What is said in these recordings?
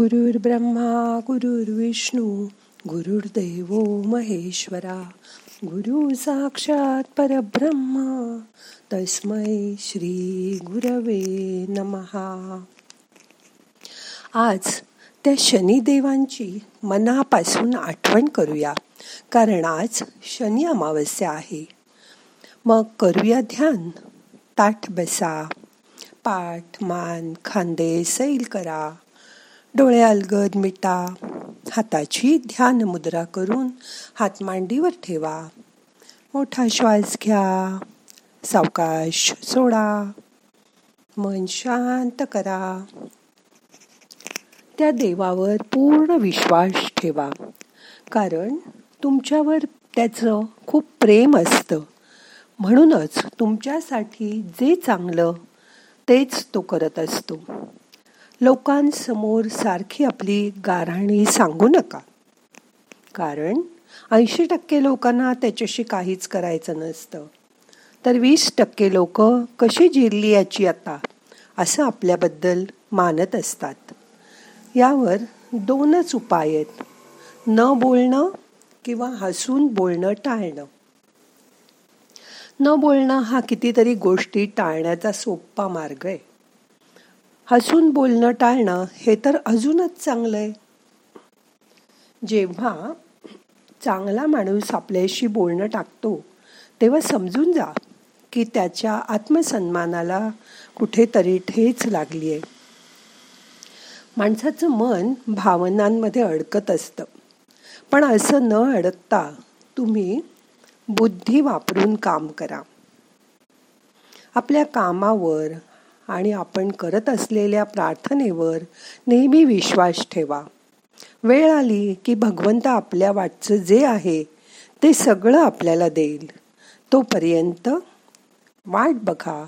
गुरुर्ब्रह्मा गुरुर्विष्णू गुरुर्देव महेश्वरा गुरु साक्षात परब्रह्मा तस्मै श्री गुरवे नमहा आज त्या शनिदेवांची मनापासून आठवण करूया कारण आज शनी अमावस्या आहे. मग करूया ध्यान. ताठ बसा. पाठ मान खांदे सैल करा. डोळे अलगद मिटा हाताची ध्यान मुद्रा करून हात मांडीवर ठेवा. मोठा श्वास घ्या सावकाश सोडा मन शांत करा. त्या देवावर पूर्ण विश्वास ठेवा कारण तुमच्यावर त्याचं खूप प्रेम असतं. म्हणूनच तुमच्यासाठी जे चांगलं तेच तो करत असतो. लोकांसमोर सारखी आपली गाऱ्हाणी सांगू नका. कारण ऐंशी टक्के लोकांना त्याच्याशी काहीच करायचं नसतं. तर वीस टक्के लोक कशी जिरली याची आता असं आपल्याबद्दल मानत असतात. यावर दोनच उपाय आहेत. न बोलणं किंवा हसून बोलणं टाळणं. न बोलणं हा कितीतरी गोष्टी टाळण्याचा सोपा मार्ग आहे. हसून बोलणं टाळणं हे तर अजूनच चांगलं आहे जेव्हा चांगला माणूस आपल्याशी बोलणं टाकतो तेव्हा समजून जा की त्याच्या आत्मसन्मानाला कुठेतरी ठेच लागली आहे माणसाचं मन भावनांमध्ये अडकत असतं. पण असं न अडकता तुम्ही बुद्धी वापरून काम करा. आपल्या कामावर आणि आपण करत असलेल्या प्रार्थनेवर नेहमी विश्वास ठेवा. वेळ आली की भगवंत आपल्या वाटचं जे आहे ते सगळं आपल्याला देईल. तोपर्यंत वाट बघा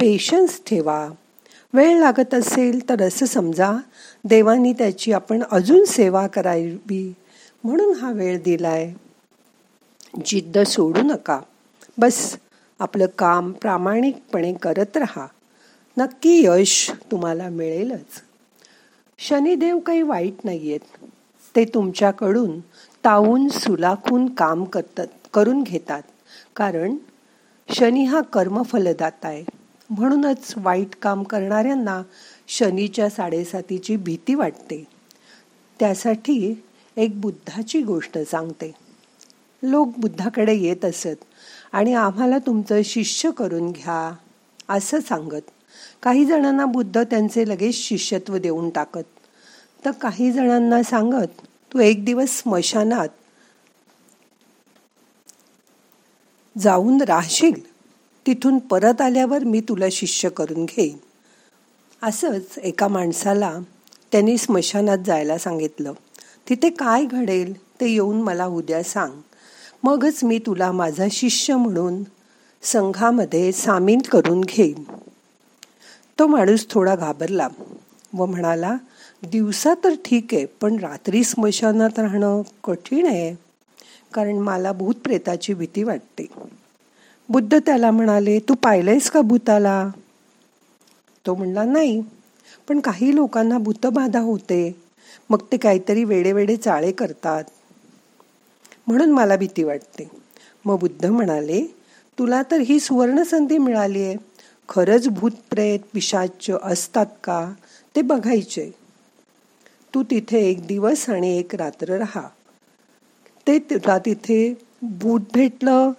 पेशन्स ठेवा. वेळ लागत असेल तर असं समजा देवानी त्याची आपण अजून सेवा करावी म्हणून हा वेळ दिलाय. जिद्द सोडू नका. बस आपलं काम प्रामाणिकपणे करत राहा. नक्की यश तुम्हाला मिळेलच. शनिदेव काही वाईट नाही आहेत ते तुमच्याकडून तावून सुलाखून काम करतात करून घेतात. कारण शनी हा कर्मफलदाता आहे. म्हणूनच वाईट काम करणाऱ्यांना शनीच्या साडेसातीची भीती वाटते. त्यासाठी एक बुद्धाची गोष्ट सांगते. लोक बुद्धाकडे येत असत आणि आम्हाला तुमचं शिष्य करून घ्या असं सांगत काही जणांना बुद्ध त्यांचे लगेच शिष्यत्व देऊन टाकत. तर काही जणांना सांगत तू एक दिवस स्मशानात जाऊन राहशील. तिथून परत आल्यावर मी तुला शिष्य करून घेईन. असंच एका माणसाला त्यांनी स्मशानात जायला सांगितलं. तिथे काय घडेल ते येऊन मला उद्या सांग. मगच मी तुला माझा शिष्य म्हणून संघामध्ये सामील करून घेईन. तो माणूस थोडा घाबरला व म्हणाला दिवसा तर ठीक आहे पण रात्री स्मशानात राहणं कठीण आहे कारण मला भूतप्रेताची भीती वाटते. बुद्ध त्याला म्हणाले तू पाहिलंयस का भूताला? तो म्हणला नाही पण काही लोकांना भूतबाधा होते मग ते काहीतरी वेडेवेडे चाळे करतात म्हणून मला भीती वाटते. मग बुद्ध म्हणाले तुला तर ही सुवर्ण संधी मिळाली आहे खरंच भूतप्रेत पिशाच असतात का? ते बघायचे. तू तिथे एक दिवस आणि एक रात्र राहा. ते तुला तिथे भूत भेटलं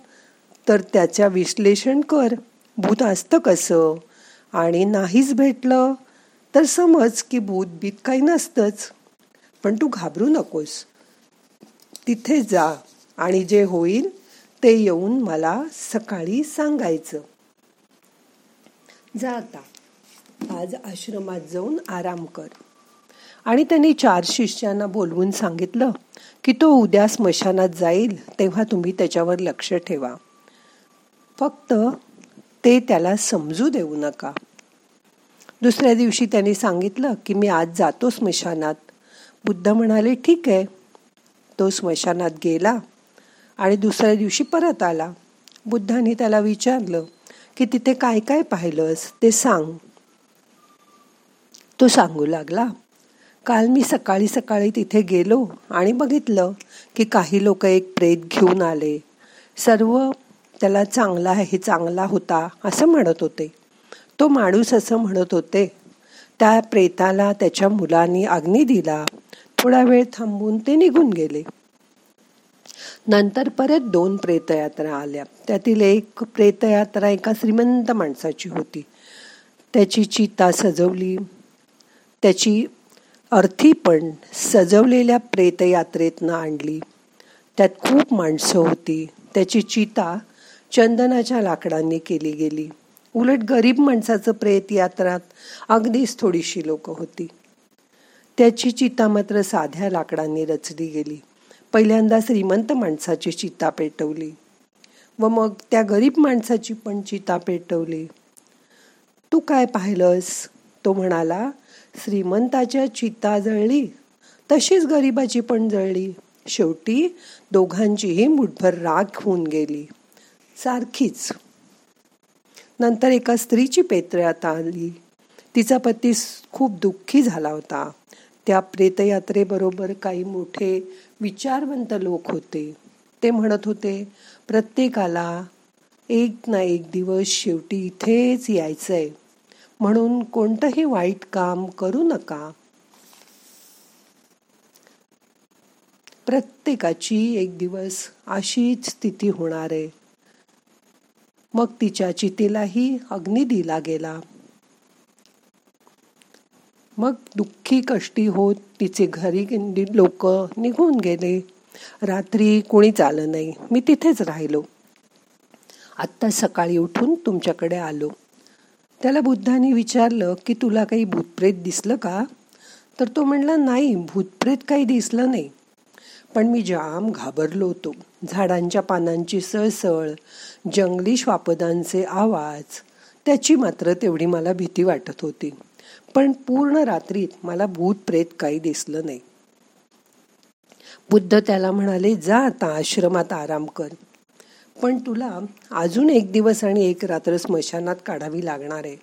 तर त्याच्या विश्लेषण कर. भूत असतं कसं? आणि नाहीच भेटलं तर समज की भूत बीत काही नसतंच. पण तू घाबरू नकोस. तिथे जा आणि जे होईल ते येऊन मला सकाळी सांगायचं. जा आता. आज आश्रमात जाऊन आराम कर. आणि त्यांनी चार शिष्यांना बोलवून सांगितलं की तो उद्या स्मशानात जाईल तेव्हा तुम्ही त्याच्यावर लक्ष ठेवा. फक्त ते त्याला समजू देऊ नका. दुसऱ्या दिवशी त्यांनी सांगितलं की मी आज जातो स्मशानात. बुद्ध म्हणाले ठीक आहे. तो स्मशानात गेला आणि दुसऱ्या दिवशी परत आला. बुद्धाने त्याला विचारलं की तिथे काय काय पाहिलंस ते सांग. तो सांगू लागला काल मी सकाळी सकाळी तिथे गेलो आणि बघितलं की काही लोक एक प्रेत घेऊन आले. सर्व त्याला चांगला आहे चांगला होता असं म्हणत होते. तो माणूस असं म्हणत होते. त्या प्रेताला त्याच्या मुलांनी अग्नी दिला. थोडा वेळ थांबून ते निघून गेले. नंतर परत दोन प्रेतयात्रा आल्या. त्यातील एक प्रेतयात्रा एका श्रीमंत माणसाची होती. त्याची चिता सजवली. त्याची अर्थी पण सजवलेल्या प्रेतयात्रेतनं आणली. त्यात खूप माणसं होती. त्याची चिता चंदनाच्या लाकडांनी केली गेली. उलट गरीब माणसाचं प्रेत यात्रात अगदीच थोडीशी लोक होती. त्याची चिता मात्र साध्या लाकडांनी रचली गेली. पहिल्यांदा श्रीमंत माणसाची चिता पेटवली व मग त्या गरीब माणसाची पण चिता पेटवली. तू काय पाहिलंस? तो म्हणाला. श्रीमंताच्या चिता जळली तशीच गरीबाची पण जळली. शेवटी दोघांचीही मुठभर राख होऊन गेली. सारखीच. नंतर एका स्त्रीची पेत्र्यात आली. तिचा पती खूप दुःखी झाला होता. त्या प्रेतयात्रेबरोबर काही मोठे विचारवंत लोक होते. ते म्हणत होते प्रत्येकाला एक ना एक दिवस शेवटी इथेच यायचंय. म्हणून कोणतंही वाईट काम करू नका. प्रत्येकाची एक दिवस अशीच स्थिती होणार आहे. मग तिच्या चितेलाही अग्नी दिला गेला. मग दुःखी कष्टी होत तिचे घरी लोक निघून गेले. रात्री कोणीच आलं नाही. मी तिथेच राहिलो. आत्ता सकाळी उठून तुमच्याकडे आलो. त्याला बुद्धाने विचारलं की तुला काही भूतप्रेत दिसलं का? तर तो म्हणला नाही भूतप्रेत काही दिसलं नाही. पण मी जाम घाबरलो होतो. झाडांच्या पानांची सळसळ जंगली श्वापदांचे आवाज त्याची मात्र तेवढी मला भीती वाटत होती. पण पूर्ण रात्रीत मला भूत प्रेत काही दिसलं नाही. बुद्ध त्याला म्हणाले जा आता आश्रमात आराम कर. पण तुला अजून एक दिवस आणि एक रात्र स्मशानात काढावी लागणार आहे.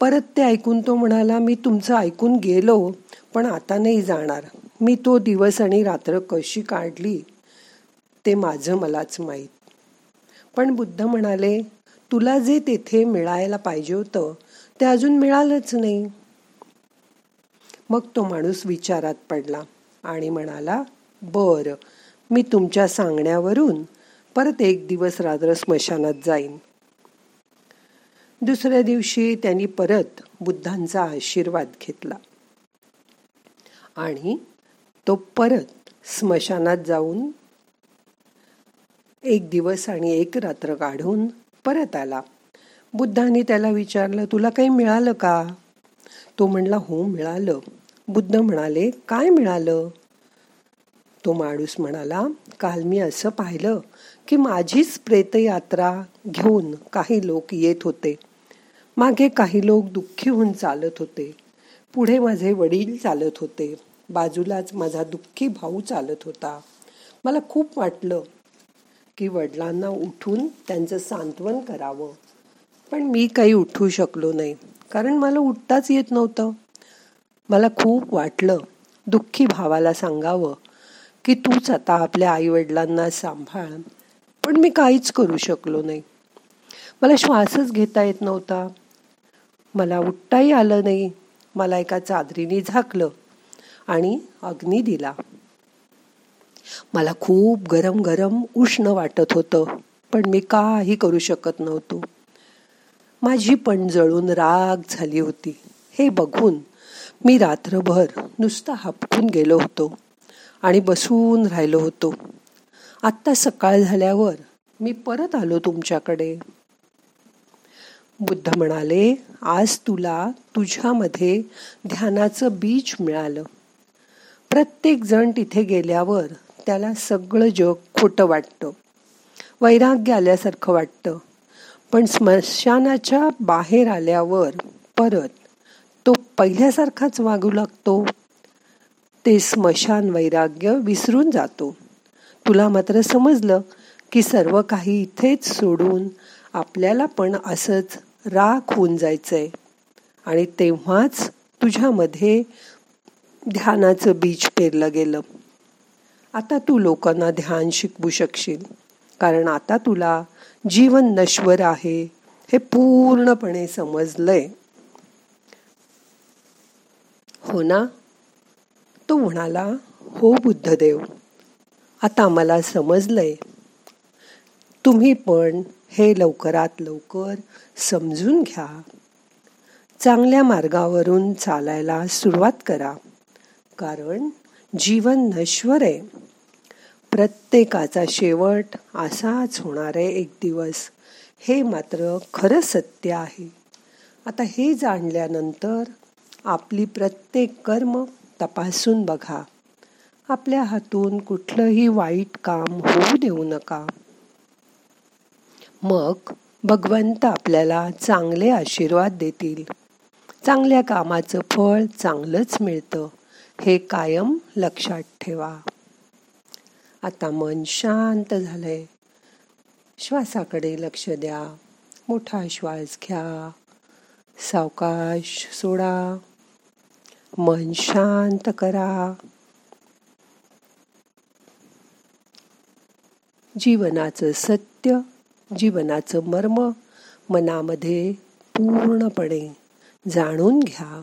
परत ते ऐकून तो म्हणाला मी तुमचं ऐकून गेलो पण आता नाही जाणार. मी तो दिवस आणि रात्र कशी काढली ते माझं मलाच माहीत. पण बुद्ध म्हणाले तुला जे तेथे मिळायला पाहिजे होतं ते अजून मिळालंच नाही. मग तो माणूस विचारात पडला आणि म्हणाला बर मी तुमच्या सांगण्यावरून परत एक दिवस रात्र स्मशानात जाईन. दुसऱ्या दिवशी त्यांनी परत बुद्धांचा आशीर्वाद घेतला. आणि तो परत स्मशानात जाऊन एक दिवस आणि एक रात्र काढून परत आला. बुद्धाने त्याला विचारलं तुला काही मिळालं का? तो म्हणला हो मिळालं. बुद्ध म्हणाले काय मिळालं? तो माणूस म्हणाला काल मी असं पाहिलं की माझीच प्रेतयात्रा घेऊन काही लोक येत होते. मागे काही लोक दुःखी होऊन चालत होते. पुढे माझे वडील चालत होते. बाजूलाच माझा दुःखी भाऊ चालत होता. मला खूप वाटलं की वडिलांना उठून त्यांचं सांत्वन करावं. पण मी काही उठू शकलो नाही. कारण मला उठताच येत नव्हतं. मला खूप वाटलं दुःखी भावाला सांगावं की तूच आता आपल्या आई वडिलांना सांभाळ. पण मी काहीच करू शकलो नाही. मला श्वासच घेता येत नव्हता. मला उठताही आलं नाही. मला एका चादरीने झाकलं आणि अग्नी दिला. मला खूप गरम गरम उष्ण वाटत होतं पण मी काही करू शकत नव्हतो. माझी पण जळून राग झाली होती. हे बघून मी रात्रभर नुसतं हापकून गेलो होतो आणि बसून राहिलो होतो. आत्ता सकाळ झाल्यावर मी परत आलो तुमच्याकडे. बुद्ध म्हणाले आज तुला तुझ्यामध्ये ध्यानाचं बीज मिळालं. प्रत्येक जण तिथे गेल्यावर त्याला सगळं जग खोटं वाटतं. वैराग्य आल्यासारखं वाटतं. पण स्मशानाच्या बाहेर आल्यावर परत तो पहिल्यासारखाच वागू लागतो. ते स्मशान वैराग्य विसरून जातो. तुला मात्र समजलं की सर्व काही इथेच सोडून आपल्याला पण असंच राख होऊन जायचंय. आणि तेव्हाच तुझ्यामध्ये ध्यानाचं बीज पेरलं गेलं. आता तू लोकांना ध्यान शिकवू शकशील. कारण आता तुला जीवन नश्वर आहे हे पूर्णपणे समजलंय. हो ना? तो म्हणाला हो बुद्धदेव आता मला समजलंय. तुम्ही पण हे लवकरात लवकर समजून घ्या. चांगल्या मार्गावरून चालायला सुरुवात करा कारण जीवन नश्वर आहे. प्रत्येकाचा शेवट असाच होणार आहे एक दिवस. हे मात्र खरं सत्य आहे. आता हे जाणल्यानंतर आपली प्रत्येक कर्म तपासून बघा. आपल्या हातून कुठलंही वाईट काम होऊ देऊ नका. मग भगवंत आपल्याला चांगले आशीर्वाद देतील. चांगल्या कामाचं फळ चांगलंच मिळतं. हे कायम लक्षात ठेवा. आता मन शांत झालंय. श्वासाकडे लक्ष द्या. मोठा श्वास घ्या. सावकाश सोडा. मन शांत करा. जीवनाचं सत्य जीवनाचं मर्म मनामध्ये पूर्णपणे जाणून घ्या.